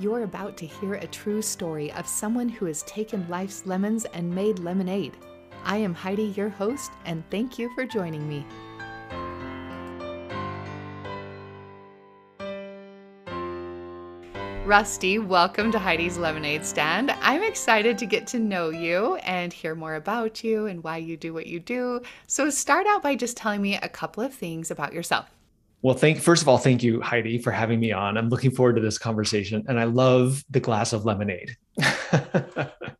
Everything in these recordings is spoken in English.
You're about to hear a true story of someone who has taken life's lemons and made lemonade. I am Heidi, your host, and thank you for joining me. Rusty, welcome to Heidi's Lemonade Stand. I'm excited to get to know you and hear more about you and why you do what you do. So, start out by just telling me a couple of things about yourself. Well, thank first of all, thank you, Heidi, for having me on. I'm looking forward to this conversation, and I love the glass of lemonade.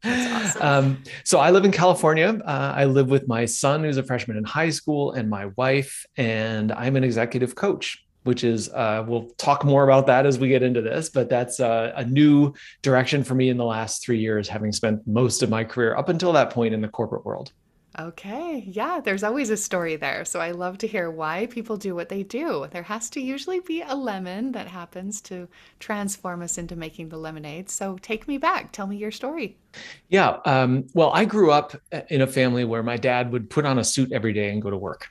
awesome. um, so I live in California. Uh, I live with my son, who's a freshman in high school, and my wife, and I'm an executive coach which is uh, we'll talk more about that as we get into this but that's uh, a new direction for me in the last three years having spent most of my career up until that point in the corporate world Okay. Yeah, there's always a story there. So I love to hear why people do what they do. There has to usually be a lemon that happens to transform us into making the lemonade. So take me back. Tell me your story. Yeah. Um, well, I grew up uh, in a family where my dad would put on a suit every day and go to work.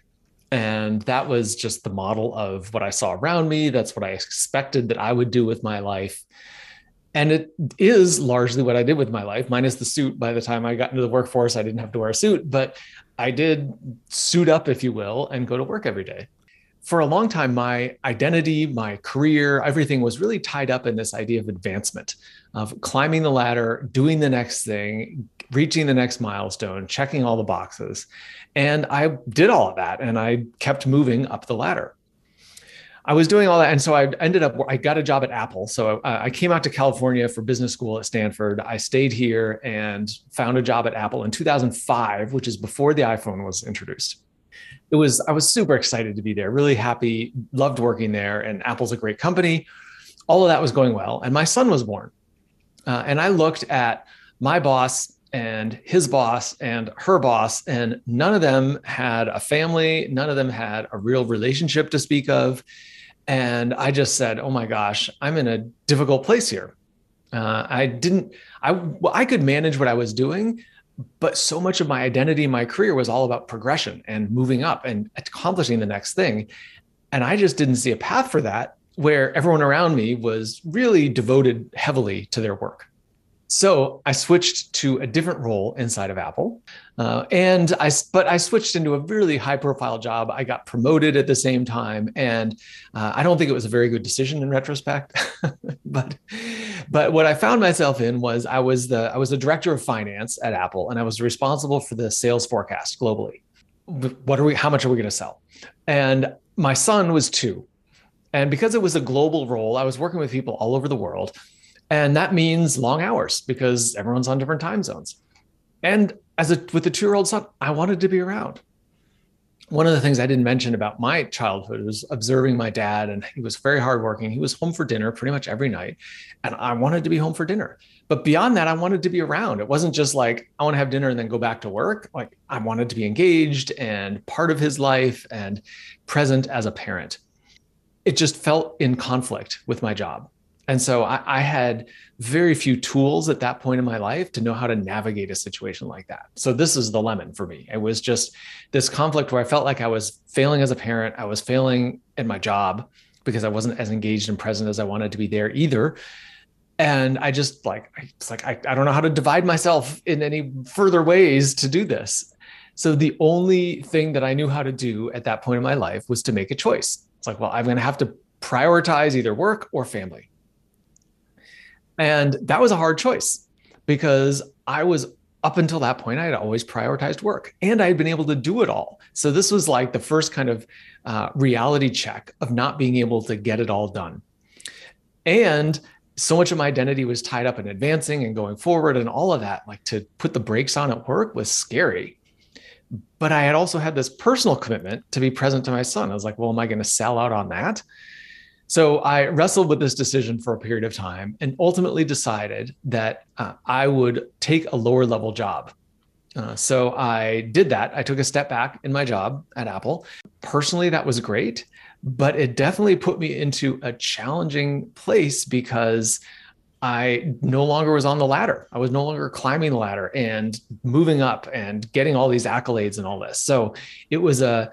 And that was just the model of what I saw around me. That's what I expected that I would do with my life. And it is largely what I did with my life, minus the suit. By the time I got into the workforce, I didn't have to wear a suit, but I did suit up, if you will, and go to work every day. For a long time, my identity, my career, everything was really tied up in this idea of advancement, of climbing the ladder, doing the next thing, reaching the next milestone, checking all the boxes. And I did all of that and I kept moving up the ladder. I was doing all that. And so I ended up, I got a job at Apple. So uh, I came out to California for business school at Stanford. I stayed here and found a job at Apple in 2005, which is before the iPhone was introduced. It was, I was super excited to be there, really happy, loved working there. And Apple's a great company. All of that was going well. And my son was born. Uh, and I looked at my boss and his boss and her boss, and none of them had a family. None of them had a real relationship to speak of. And I just said, "Oh my gosh, I'm in a difficult place here." Uh, I didn't. I well, I could manage what I was doing, but so much of my identity, in my career was all about progression and moving up and accomplishing the next thing. And I just didn't see a path for that where everyone around me was really devoted heavily to their work. So I switched to a different role inside of Apple, uh, and I but I switched into a really high profile job. I got promoted at the same time, and uh, I don't think it was a very good decision in retrospect. but but what I found myself in was I was the I was the director of finance at Apple, and I was responsible for the sales forecast globally. What are we? How much are we going to sell? And my son was two, and because it was a global role, I was working with people all over the world and that means long hours because everyone's on different time zones. And as a with a two-year-old son, I wanted to be around. One of the things I didn't mention about my childhood was observing my dad, and he was very hardworking. He was home for dinner pretty much every night, and I wanted to be home for dinner. But beyond that, I wanted to be around. It wasn't just like I want to have dinner and then go back to work. Like I wanted to be engaged and part of his life and present as a parent. It just felt in conflict with my job. And so I, I, had very few tools at that point in my life to know how to navigate a situation like that. So this is the lemon for me. It was just this conflict where I felt like I was failing as a parent, I was failing at my job because I wasn't as engaged and present as I wanted to be there either. And I just like it's like I, I don't know how to divide myself in any further ways to do this. So the only thing that I knew how to do at that point in my life was to make a choice. It's like, well, I'm going to have to prioritize either work or family and that was a hard choice because I was up until that point, I had always prioritized work and I had been able to do it all. So this was like the first kind of uh, reality check of not being able to get it all done. And so much of my identity was tied up in advancing and going forward and all of that. Like to put the brakes on at work was scary. But I had also had this personal commitment to be present to my son. I was like, well, am I going to sell out on that? So I wrestled with this decision for a period of time and ultimately decided that uh, I would take a lower level job. Uh, so I did that. I took a step back in my job at Apple. Personally, that was great, but it definitely put me into a challenging place because I no longer was on the ladder. I was no longer climbing the ladder and moving up and getting all these accolades and all this. So it was a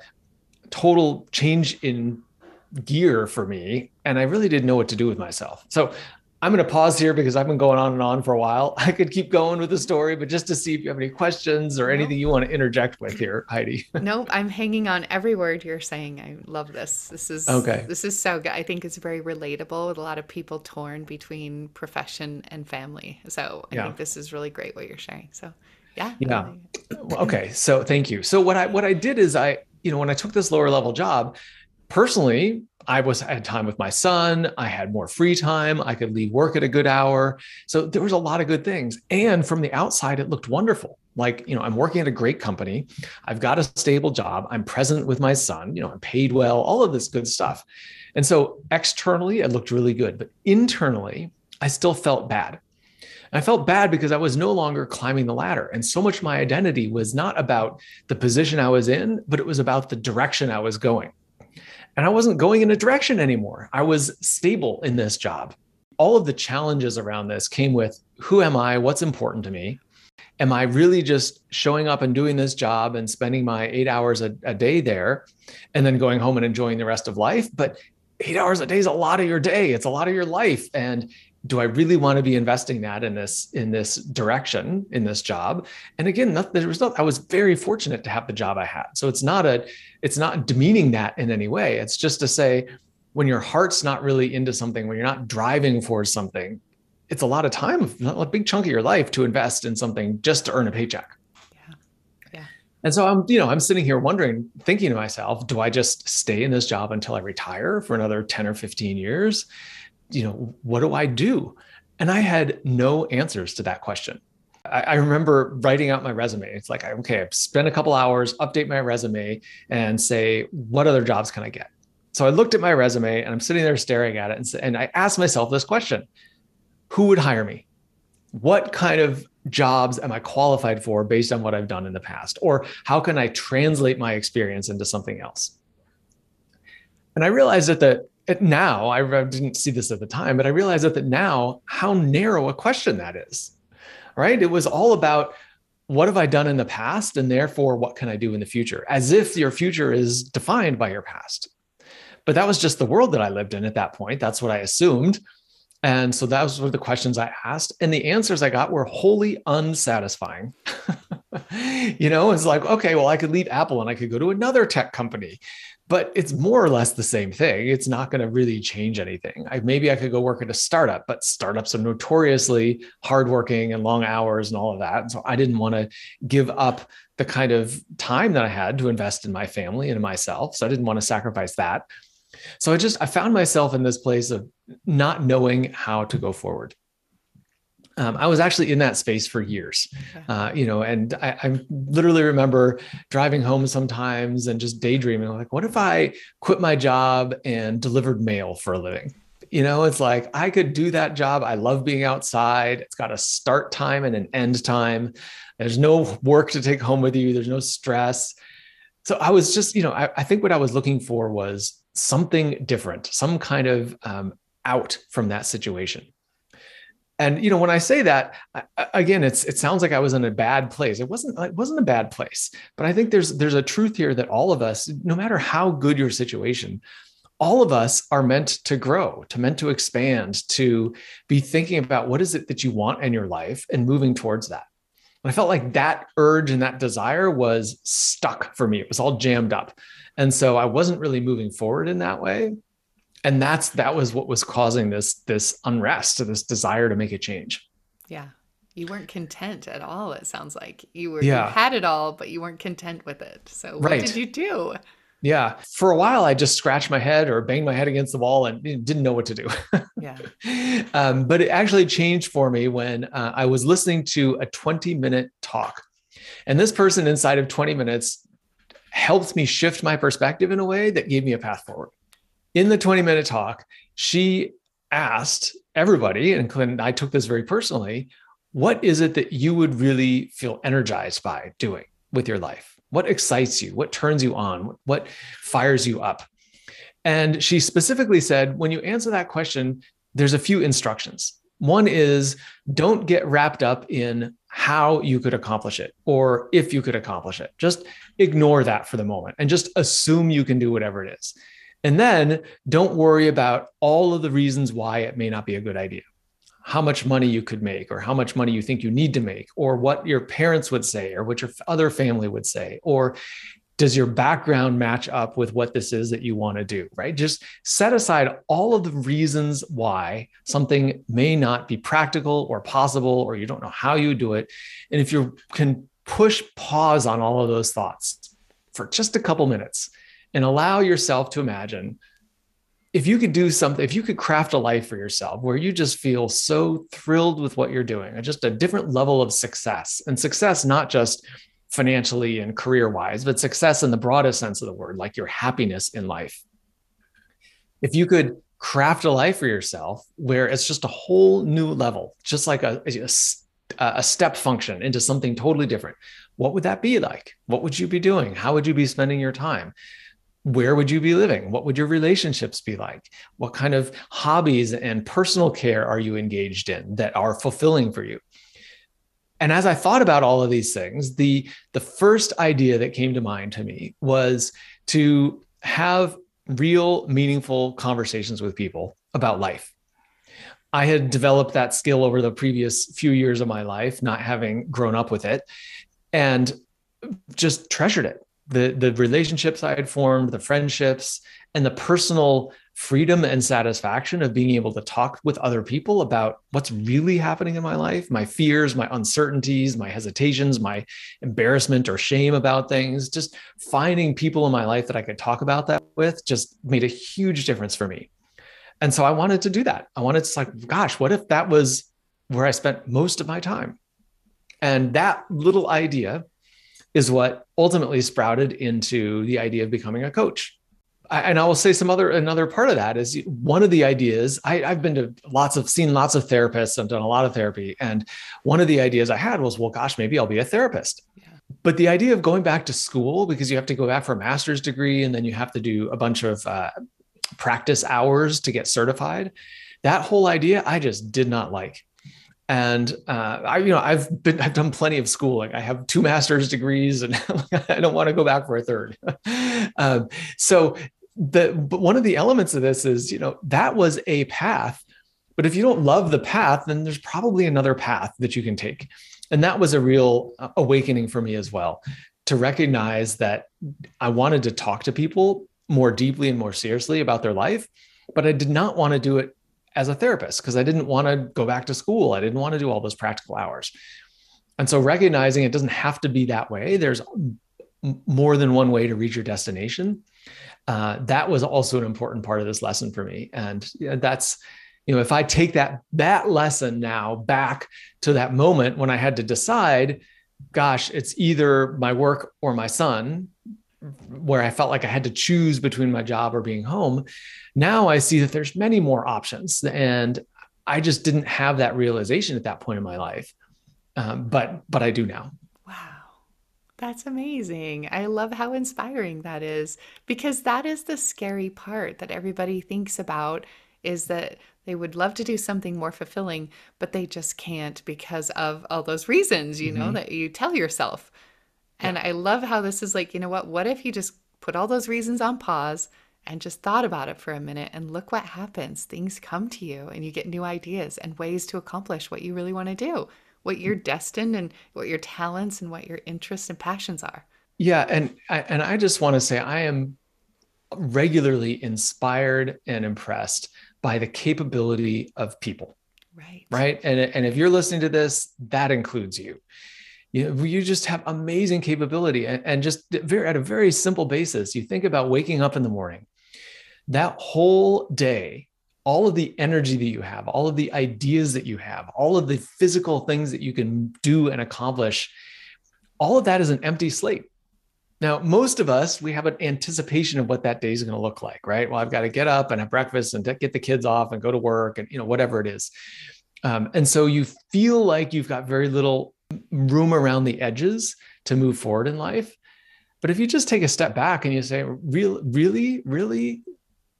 total change in gear for me and i really didn't know what to do with myself so I'm going to pause here because I've been going on and on for a while. I could keep going with the story, but just to see if you have any questions or anything you want to interject with here, Heidi. nope, I'm hanging on every word you're saying. I love this. This is okay. This is so good. I think it's very relatable with a lot of people torn between profession and family. So I yeah. think this is really great what you're sharing. So yeah. Yeah. okay. So thank you. So what I what I did is I, you know, when I took this lower level job, personally, I was had time with my son. I had more free time. I could leave work at a good hour. So there was a lot of good things. And from the outside, it looked wonderful. Like, you know, I'm working at a great company. I've got a stable job. I'm present with my son. You know, I'm paid well, all of this good stuff. And so externally, it looked really good. But internally, I still felt bad. I felt bad because I was no longer climbing the ladder. And so much my identity was not about the position I was in, but it was about the direction I was going and I wasn't going in a direction anymore. I was stable in this job. All of the challenges around this came with who am I? What's important to me? Am I really just showing up and doing this job and spending my eight hours a, a day there and then going home and enjoying the rest of life? But eight hours a day is a lot of your day. It's a lot of your life. And do I really want to be investing that in this in this direction in this job? And again, not, was result. I was very fortunate to have the job I had. So it's not a it's not demeaning that in any way. It's just to say when your heart's not really into something, when you're not driving for something, it's a lot of time, a big chunk of your life to invest in something just to earn a paycheck. Yeah. Yeah. And so I'm, you know, I'm sitting here wondering, thinking to myself, do I just stay in this job until I retire for another 10 or 15 years? you know, what do I do? And I had no answers to that question. I, I remember writing out my resume. It's like, okay, I've spent a couple hours, update my resume and say, what other jobs can I get? So I looked at my resume and I'm sitting there staring at it and, and I asked myself this question Who would hire me? What kind of jobs am I qualified for based on what I've done in the past? Or how can I translate my experience into something else? And I realized that the now I didn't see this at the time, but I realized that, that now how narrow a question that is, right? It was all about what have I done in the past, and therefore what can I do in the future, as if your future is defined by your past. But that was just the world that I lived in at that point. That's what I assumed. And so that was one of the questions I asked. And the answers I got were wholly unsatisfying. you know, it's like, okay, well, I could leave Apple and I could go to another tech company but it's more or less the same thing. It's not going to really change anything. I, maybe I could go work at a startup, but startups are notoriously hardworking and long hours and all of that. And so I didn't want to give up the kind of time that I had to invest in my family and myself. So I didn't want to sacrifice that. So I just I found myself in this place of not knowing how to go forward um, I was actually in that space for years, uh, you know, and I, I, literally remember driving home sometimes and just daydreaming, like, what if I quit my job and delivered mail for a living? You know, it's like I could do that job. I love being outside. It's got a start time and an end time. There's no work to take home with you. There's no stress. So I was just, you know, I, I think what I was looking for was something different, some kind of um, out from that situation and you know when i say that again it's it sounds like i was in a bad place. It wasn't it wasn't a bad place. But i think there's there's a truth here that all of us no matter how good your situation all of us are meant to grow to meant to expand to be thinking about what is it that you want in your life and moving towards that. And i felt like that urge and that desire was stuck for me. It was all jammed up. And so i wasn't really moving forward in that way and that's that was what was causing this this unrest this desire to make a change. Yeah. You weren't content at all it sounds like. You were yeah. you had it all but you weren't content with it. So what right. did you do? Yeah. For a while i just scratched my head or banged my head against the wall and didn't know what to do. Yeah. Um, but it actually changed for me when uh, i was listening to a 20 minute talk. And this person inside of 20 minutes helped me shift my perspective in a way that gave me a path forward in the 20 minute talk, she asked everybody, and Clinton, I took this very personally, what is it that you would really feel energized by doing with your life? What excites you? What turns you on? What fires you up? And she specifically said, when you answer that question, there's a few instructions. One is don't get wrapped up in how you could accomplish it or if you could accomplish it. Just ignore that for the moment and just assume you can do whatever it is. And then don't worry about all of the reasons why it may not be a good idea. how much money you could make or how much money you think you need to make or what your parents would say or what your other family would say or does your background match up with what this is that you want to do right just set aside all of the reasons why something may not be practical or possible or you don't know how you do it and if you can push pause on all of those thoughts for just a couple minutes and allow yourself to imagine if you could do something, if you could craft a life for yourself where you just feel so thrilled with what you're doing, just a different level of success, and success not just financially and career wise, but success in the broadest sense of the word, like your happiness in life. If you could craft a life for yourself where it's just a whole new level, just like a, a, a step function into something totally different, what would that be like? What would you be doing? How would you be spending your time? Where would you be living? What would your relationships be like? What kind of hobbies and personal care are you engaged in that are fulfilling for you? And as I thought about all of these things, the, the first idea that came to mind to me was to have real, meaningful conversations with people about life. I had developed that skill over the previous few years of my life, not having grown up with it, and just treasured it the the relationships I had formed, the friendships, and the personal freedom and satisfaction of being able to talk with other people about what's really happening in my life, my fears, my uncertainties, my hesitations, my embarrassment or shame about things, just finding people in my life that I could talk about that with just made a huge difference for me. And so I wanted to do that. I wanted to like, gosh, what if that was where I spent most of my time? And that little idea is what ultimately sprouted into the idea of becoming a coach. I, and I will say some other another part of that is one of the ideas. I, have been to lots of seen lots of therapists. I've done a lot of therapy, and one of the ideas I had was, well, gosh, maybe I'll be a therapist. Yeah. But the idea of going back to school because you have to go back for a master's degree and then you have to do a bunch of uh, practice hours to get certified. That whole idea I just did not like and uh, I, you know, I've been, I've done plenty of schooling. I have two master's degrees, and I don't want to go back for a third. um, so, the but one of the elements of this is, you know, that was a path, but if you don't love the path, then there's probably another path that you can take, and that was a real uh, awakening for me as well, to recognize that I wanted to talk to people more deeply and more seriously about their life, but I did not want to do it as a therapist because I didn't want to go back to school. I didn't want to do all those practical hours. And so recognizing it doesn't have to be that way. There's more than one way to reach your destination. Uh, that was also an important part of this lesson for me. And that's, you know, if I take that that lesson now back to that moment when I had to decide, gosh, it's either my work or my son, where I felt like I had to choose between my job or being home. Now I see that there's many more options, and I just didn't have that realization at that point in my life, um, but but I do now. Wow, that's amazing! I love how inspiring that is because that is the scary part that everybody thinks about is that they would love to do something more fulfilling, but they just can't because of all those reasons, you mm-hmm. know, that you tell yourself. And I love how this is like, you know what? What if you just put all those reasons on pause and just thought about it for a minute and look what happens. Things come to you and you get new ideas and ways to accomplish what you really want to do, what you're destined and what your talents and what your interests and passions are. Yeah, and I, and I just want to say I am regularly inspired and impressed by the capability of people. Right. Right? And and if you're listening to this, that includes you you you just have amazing capability and, and just very at a very simple basis you think about waking up in the morning. That whole day all of the energy that you have all of the ideas that you have all of the physical things that you can do and accomplish all of that is an empty slate. Now most of us we have an anticipation of what that day is going to look like right? Well i've got to get up and have breakfast and get the kids off and go to work and you know whatever it is. Um, and so you feel like you've got very little room around the edges to move forward in life. But if you just take a step back and you say really really really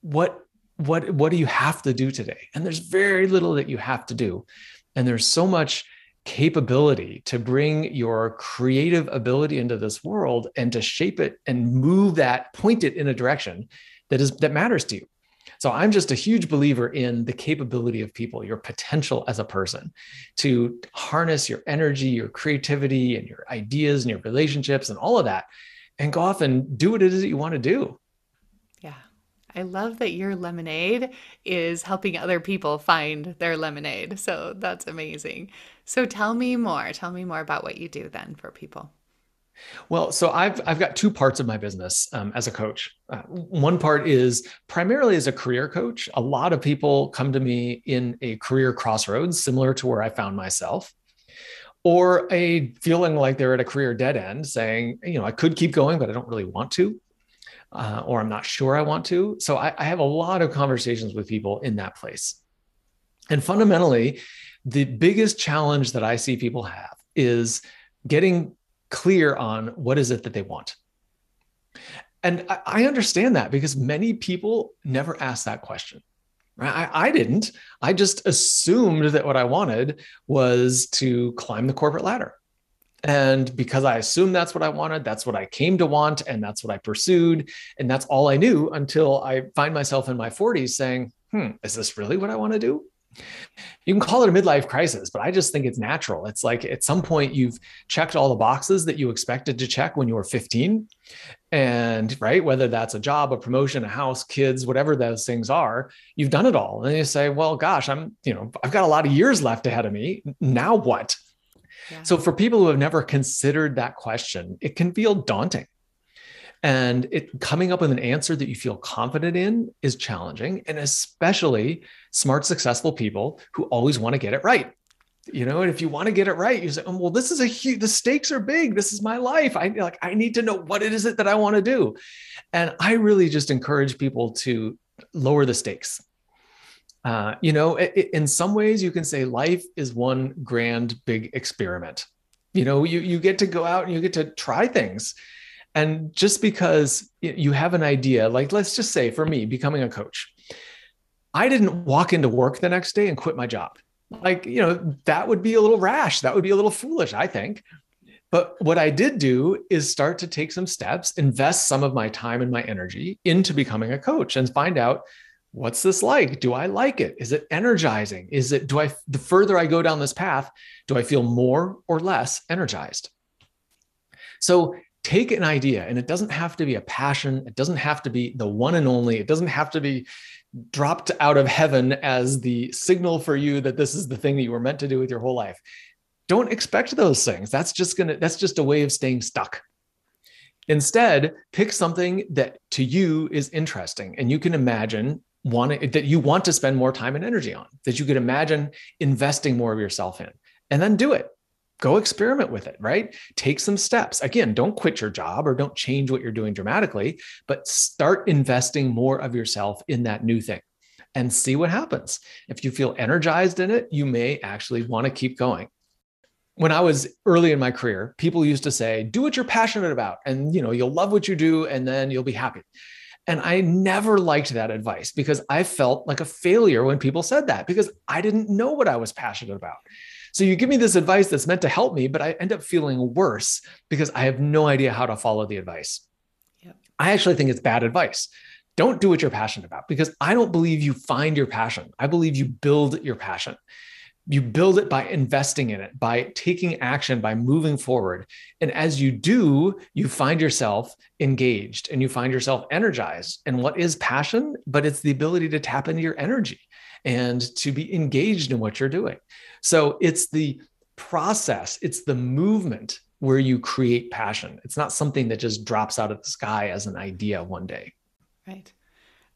what what what do you have to do today? And there's very little that you have to do. And there's so much capability to bring your creative ability into this world and to shape it and move that point it in a direction that is that matters to you So I'm just a huge believer in the capability of people, your potential as a person to harness your energy, your creativity, and your ideas and your relationships and all of that and go off and do what it is that you want to do. Yeah. I love that your lemonade is helping other people find their lemonade. So that's amazing. So tell me more. Tell me more about what you do then for people. Well, so I've I've got two parts of my business um, as a coach. Uh, one part is primarily as a career coach. A lot of people come to me in a career crossroads, similar to where I found myself, or a feeling like they're at a career dead end, saying, you know, I could keep going, but I don't really want to, uh, or I'm not sure I want to. So I, I have a lot of conversations with people in that place, and fundamentally, the biggest challenge that I see people have is getting clear on what is it that they want. And I, understand that because many people never ask that question. I, I didn't. I just assumed that what I wanted was to climb the corporate ladder. And because I assumed that's what I wanted, that's what I came to want, and that's what I pursued. And that's all I knew until I find myself in my 40s saying, hmm, is this really what I want to do? You can call it a midlife crisis, but I just think it's natural. It's like at some point you've checked all the boxes that you expected to check when you were 15. And right, whether that's a job, a promotion, a house, kids, whatever those things are, you've done it all. And you say, well, gosh, I'm, you know, I've got a lot of years left ahead of me. Now what? Yeah. So for people who have never considered that question, it can feel daunting. And it coming up with an answer that you feel confident in is challenging. And especially smart, successful people who always want to get it right. You know, and if you want to get it right, you say, oh, well, this is a huge, the stakes are big. This is my life. I like, I need to know what it is that I want to do. And I really just encourage people to lower the stakes. Uh, you know, it, in some ways, you can say life is one grand big experiment. You know, you you get to go out and you get to try things and just because you have an idea, like let's just say for me, becoming a coach, I didn't walk into work the next day and quit my job. Like, you know, that would be a little rash. That would be a little foolish, I think. But what I did do is start to take some steps, invest some of my time and my energy into becoming a coach and find out what's this like? Do I like it? Is it energizing? Is it, do I, the further I go down this path, do I feel more or less energized? So take an idea and it doesn't have to be a passion it doesn't have to be the one and only it doesn't have to be dropped out of heaven as the signal for you that this is the thing that you were meant to do with your whole life. Don't expect those things. That's just going to that's just a way of staying stuck. Instead pick something that to you is interesting and you can imagine wanting that you want to spend more time and energy on that you could imagine investing more of yourself in and then do it go experiment with it, right? Take some steps. Again, don't quit your job or don't change what you're doing dramatically, but start investing more of yourself in that new thing and see what happens. If you feel energized in it, you may actually want to keep going. When I was early in my career, people used to say, "Do what you're passionate about and you know, you'll love what you do and then you'll be happy." And I never liked that advice because I felt like a failure when people said that because I didn't know what I was passionate about. So you give me this advice that's meant to help me, but I end up feeling worse because I have no idea how to follow the advice. Yep. I actually think it's bad advice. Don't do what you're passionate about because I don't believe you find your passion. I believe you build your passion. You build it by investing in it, by taking action, by moving forward. And as you do, you find yourself engaged and you find yourself energized. And what is passion? But it's the ability to tap into your energy and to be engaged in what you're doing. So it's the process, it's the movement where you create passion. It's not something that just drops out of the sky as an idea one day. Right.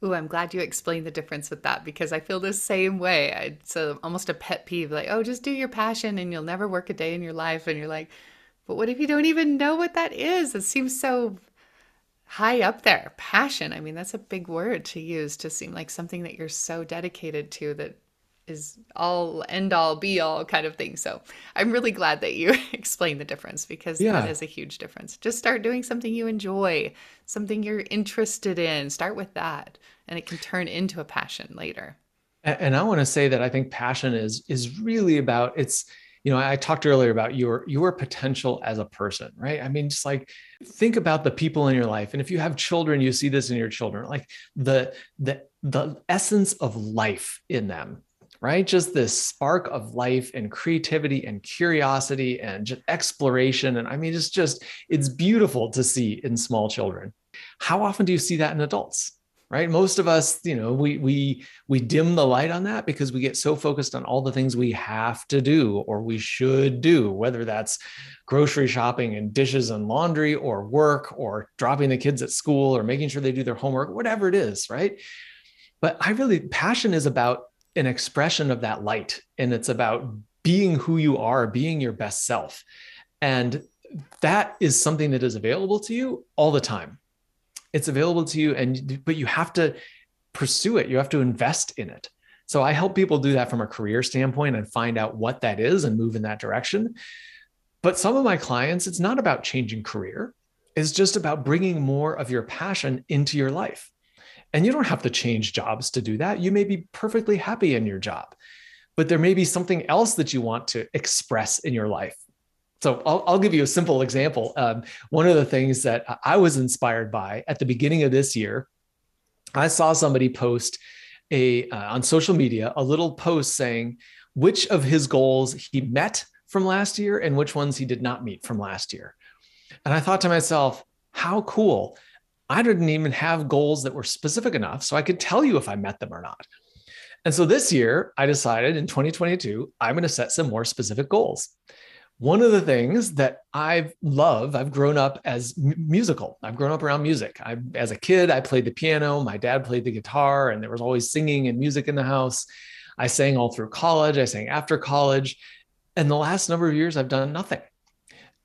Ooh, I'm glad you explained the difference with that because I feel the same way. It's a, almost a pet peeve like, oh, just do your passion and you'll never work a day in your life. And you're like, but what if you don't even know what that is? It seems so high up there. Passion. I mean, that's a big word to use to seem like something that you're so dedicated to that is all end all be all kind of thing. So I'm really glad that you explained the difference because yeah. that is a huge difference. Just start doing something you enjoy, something you're interested in. Start with that, and it can turn into a passion later. And I want to say that I think passion is is really about it's you know i talked earlier about your your potential as a person right i mean just like think about the people in your life and if you have children you see this in your children like the the the essence of life in them right? Just this spark of life and creativity and curiosity and just exploration. And i mean it's just it's beautiful to see in small children. How often do you see that in adults right? Most of us you know we we we dim the light on that because we get so focused on all the things we have to do or we should do whether that's grocery shopping and dishes and laundry or work or dropping the kids at school or making sure they do their homework whatever it is right? But i really passion is about an expression of that light and it's about being who you are being your best self. And that is something that is available to you all the time. It's available to you and but you have to pursue it. You have to invest in it. So i help people do that from a career standpoint and find out what that is and move in that direction. But some of my clients it's not about changing career. It's just about bringing more of your passion into your life and you don't have to change jobs to do that you may be perfectly happy in your job but there may be something else that you want to express in your life so I'll, I'll, give you a simple example. Um, one of the things that I was inspired by at the beginning of this year, I saw somebody post a uh, on social media a little post saying which of his goals he met from last year and which ones he did not meet from last year. And I thought to myself, how cool. I didn't even have goals that were specific enough so I could tell you if I met them or not. And so this year, I decided in 2022, I'm going to set some more specific goals one of the things that I love, I've grown up as musical. I've grown up around music. I, as a kid, I played the piano. My dad played the guitar, and there was always singing and music in the house. I sang all through college. I sang after college. And the last number of years, I've done nothing.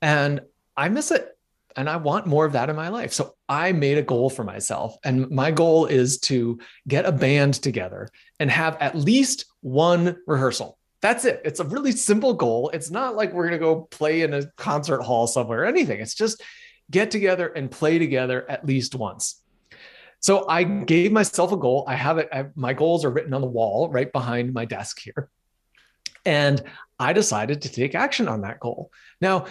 And I miss it. And I want more of that in my life. So I made a goal for myself. And my goal is to get a band together and have at least one rehearsal that's it. It's a really simple goal. It's not like we're going to go play in a concert hall somewhere or anything. It's just get together and play together at least once. So I gave myself a goal. I have it. I, my goals are written on the wall right behind my desk here. And I decided to take action on that goal. Now,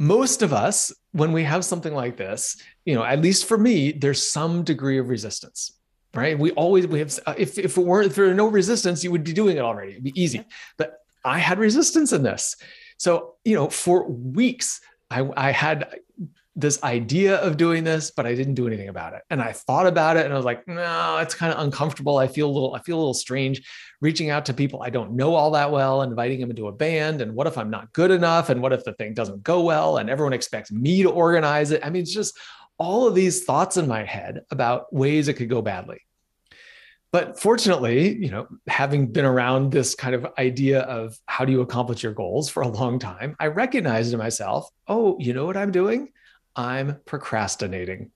most of us, when we have something like this, you know, at least for me, there's some degree of resistance right? We always we have uh, if if it weren't if there were no resistance, you would be doing it already. It'd be easy. But I had resistance in this. So, you know, for weeks I, I had this idea of doing this, but I didn't do anything about it. And I thought about it and I was like, no, it's kind of uncomfortable. I feel a little, I feel a little strange reaching out to people I don't know all that well, inviting them into a band. And what if I'm not good enough? And what if the thing doesn't go well and everyone expects me to organize it? I mean, it's just all of these thoughts in my head about ways it could go badly. But fortunately, you know, having been around this kind of idea of how do you accomplish your goals for a long time, I recognized in myself, oh, you know what I'm doing? I'm procrastinating.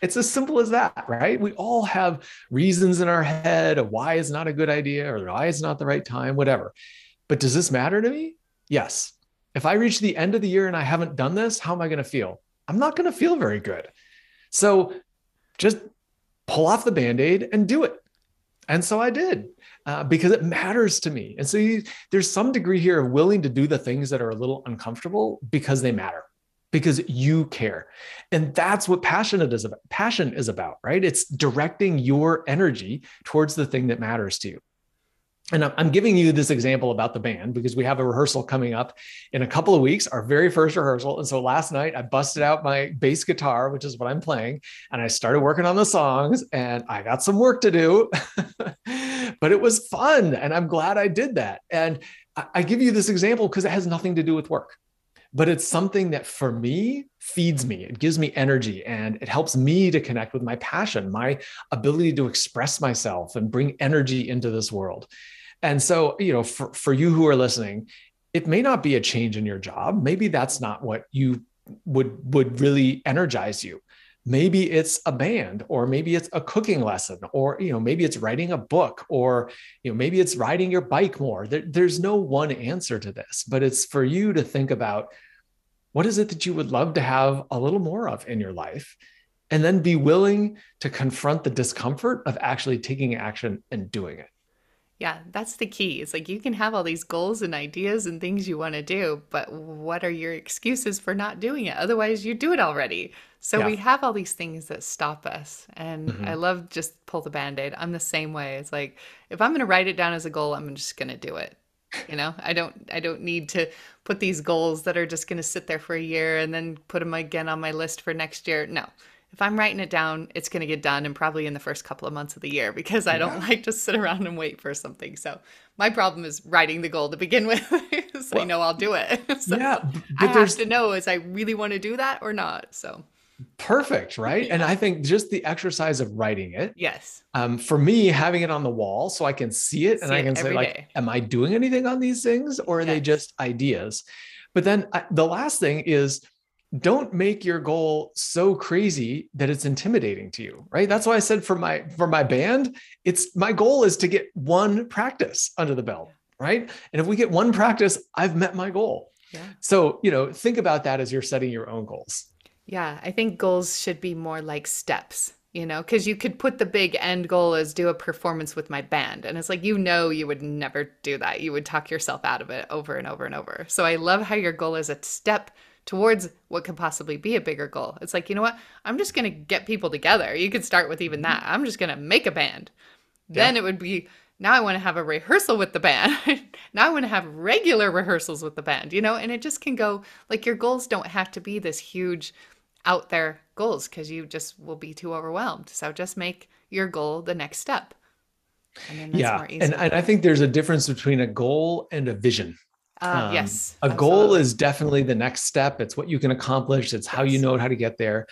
It's as simple as that, right? We all have reasons in our head of why it's not a good idea or why it's not the right time, whatever. But does this matter to me? Yes. If I reach the end of the year and I haven't done this, how am I going to feel? I'm not going to feel very good. So just pull off the band aid and do it. And so I did uh, because it matters to me. And so you, there's some degree here of willing to do the things that are a little uncomfortable because they matter, because you care. And that's what passion is about. Passion is about, right? It's directing your energy towards the thing that matters to you and I'm giving you this example about the band because we have a rehearsal coming up in a couple of weeks, our very first rehearsal. And so last night I busted out my bass guitar, which is what I'm playing, and I started working on the songs and I got some work to do, but it was fun. And I'm glad I did that. And I give you this example because it has nothing to do with work, but it's something that for me feeds me. It gives me energy and it helps me to connect with my passion, my ability to express myself and bring energy into this world. And so, you know, for, for you who are listening, it may not be a change in your job. Maybe that's not what you would would really energize you. Maybe it's a band or maybe it's a cooking lesson or you know maybe it's writing a book or you know maybe it's riding your bike more. There, there's no one answer to this, but it's for you to think about what is it that you would love to have a little more of in your life and then be willing to confront the discomfort of actually taking action and doing it. Yeah, that's the key. It's like you can have all these goals and ideas and things you want to do, but what are your excuses for not doing it? Otherwise, you do it already. So Yeah. we have all these things that stop us. And I hmm love just pull the band-aid. I'm the same way. It's like if I'm going to write it down as a goal, I'm just going to do it. You know, I don't I don't need to put these goals that are just going to sit there for a year and then put them again on my list for next year. No. If I'm writing it down, it's going to get done and probably in the first couple of months of the year because I don't like to sit around and wait for something. So, my problem is writing the goal to begin with so I know I'll do it. So, yeah, I but have there's to know is I really want to do that or not. So, perfect, right? And. I think just the exercise of writing it, Yes. um, for me, having it on the wall so I can see it and I can say, every like, am I doing anything on these things or are they just ideas? But then I, the last thing is don't make your goal so crazy that it's intimidating to you right that's why i said for my for my band it's my goal is to get one practice under the belt right and if we get one practice i've met my goal Yeah. so you know think about that as you're setting your own goals Yeah, I think goals should be more like steps, you know, because you could put the big end goal as do a performance with my band. And it's like, you know, you would never do that. You would talk yourself out of it over and over and over. So I love how your goal is a step towards what could possibly be a bigger goal. It's like, you know what? I'm just going to get people together. You could start with even that. Mm-hmm. I'm just going to make a band. yeah Then it would be now I want to have a rehearsal with the band. now I want to have regular rehearsals with the band, you know, and it just can go like your goals don't have to be this huge out there goals because you just will be too overwhelmed. So just make your goal the next step. And then that's yeah more and, and i think there's a difference between a goal and a vision Uh, um, yes, a goal is definitely the next step it's what you can accomplish it's how you know how to get there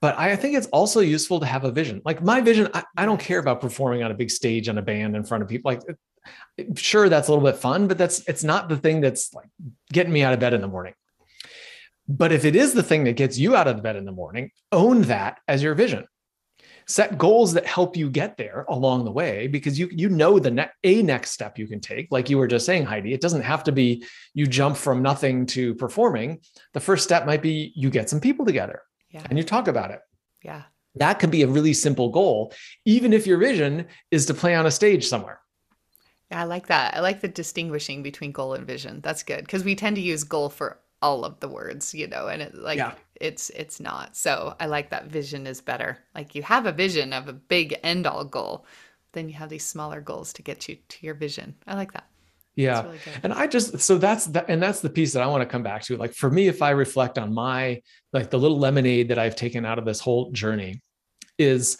but I think it's also useful to have a vision. Like my vision, I, I don't care about performing on a big stage on a band in front of people. Like, sure, that's a little bit fun, but that's it's not the thing that's like getting me out of bed in the morning. But if it is the thing that gets you out of the bed in the morning, own that as your vision. Set goals that help you get there along the way because you you know the ne- a next step you can take. Like you were just saying, Heidi, it doesn't have to be you jump from nothing to performing. The first step might be you get some people together Yeah, and you talk about it. yeah, That can be a really simple goal, even if your vision is to play on a stage somewhere. yeah. I like that. I like the distinguishing between goal and vision. That's good because we tend to use goal for all of the words, you know, and it like Yeah. it's it's not. So I like that vision is better. Like you have a vision of a big end all goal, then you have these smaller goals to get you to your vision. I like that. Yeah. really good. And I just, so that's the, and that's the piece that I want to come back to. Like for me, if I reflect on my, like the little lemonade that I've taken out of this whole journey is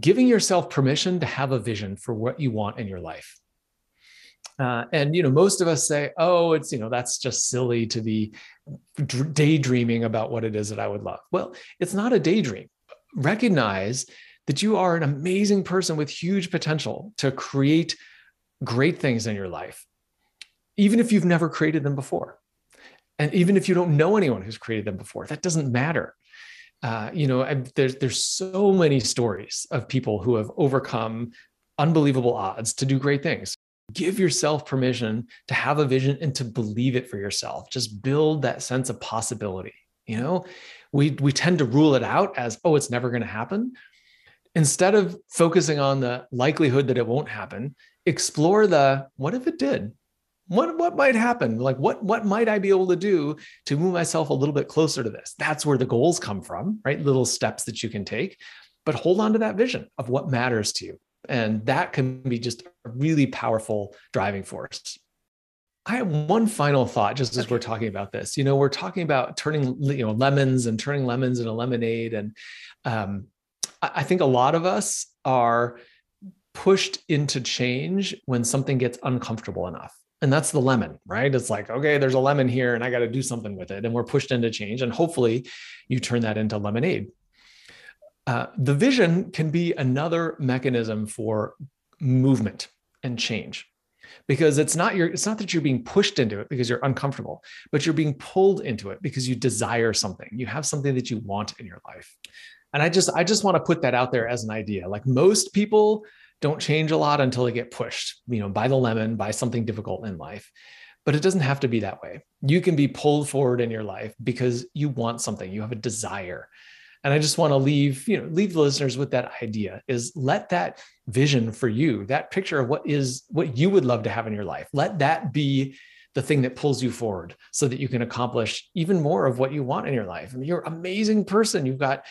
giving yourself permission to have a vision for what you want in your life. Uh, and you know, most of us say, "Oh, it's you know, that's just silly to be dr- daydreaming about what it is that I would love." Well, it's not a daydream. Recognize that you are an amazing person with huge potential to create great things in your life, even if you've never created them before, and even if you don't know anyone who's created them before. That doesn't matter. Uh, you know, I, there's there's so many stories of people who have overcome unbelievable odds to do great things give yourself permission to have a vision and to believe it for yourself. Just build that sense of possibility you know? We we tend to rule it out as oh it's never going to happen. Instead of focusing on the likelihood that it won't happen explore the what if it did? What what might happen? Like what what might i be able to do to move myself a little bit closer to this? That's where the goals come from right? Little steps that you can take. But hold on to that vision of what matters to you and that can be just a really powerful driving force. I have one final thought just as Okay. we're talking about this. You know, we're talking about turning you know lemons and turning lemons into lemonade. And um, I I think a lot of us are pushed into change when something gets uncomfortable enough. And that's the lemon, right? It's like, okay, there's a lemon here and I got to do something with it. And we're pushed into change. And hopefully you turn that into lemonade. Uh, the vision can be another mechanism for movement and change because it's not your it's not that you're being pushed into it because you're uncomfortable but you're being pulled into it because you desire something. You have something that you want in your life. And i just i just want to put that out there as an idea. Like most people don't change a lot until they get pushed you know by the lemon by something difficult in life but it doesn't have to be that way. You can be pulled forward in your life because you want something. You have a desire and i just want to leave you know leave the listeners with that idea is let that vision for you that picture of what is what you would love to have in your life let that be the thing that pulls you forward so that you can accomplish even more of what you want in your life. I mean, you're an amazing person. You've got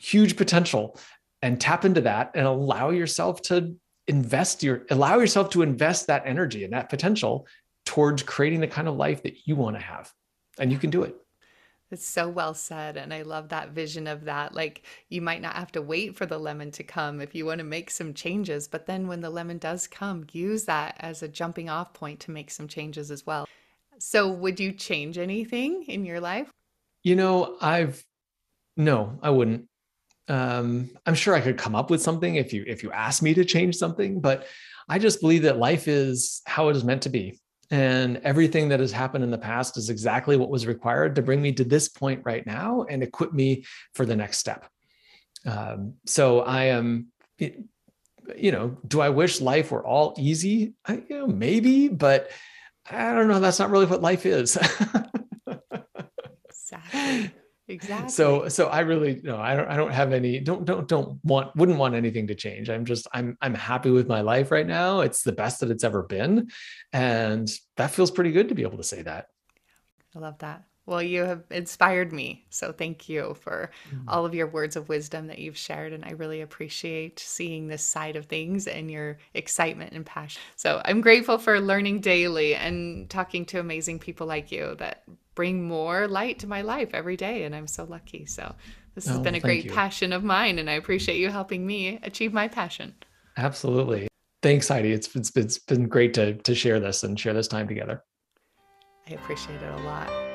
huge potential and tap into that and allow yourself to invest your allow yourself to invest that energy and that potential towards creating the kind of life that you want to have. And you can do it It's so well said. And I love that vision of that. Like, you might not have to wait for the lemon to come if you want to make some changes. But then when the lemon does come, use that as a jumping off point to make some changes as well. So, would you change anything in your life? you know i've no i wouldn't um i'm sure i could come up with something if you if you asked me to change something but i just believe that life is how it is meant to be and everything that has happened in the past is exactly what was required to bring me to this point right now and equip me for the next step. Um, so i am you know do i wish life were all easy? I, you know maybe but i don't know. That's not really what life is. Exactly. Exactly. so so i really no i don't i don't have any don't don't don't want wouldn't want anything to change i'm just i'm i'm happy with my life right now it's the best that it's ever been and that feels pretty good to be able to say that I love that. Well, you have inspired me. So thank you for Mm. all of your words of wisdom that you've shared. And I really appreciate seeing this side of things and your excitement and passion. So I'm grateful for learning daily and talking to amazing people like you that bring more light to my life every day. And I'm so lucky. So this has oh been a great you passion of mine. And I appreciate you helping me achieve my passion. absolutely thanks heidi it's it's, it's been great to to share this and share this time together I appreciate it a lot.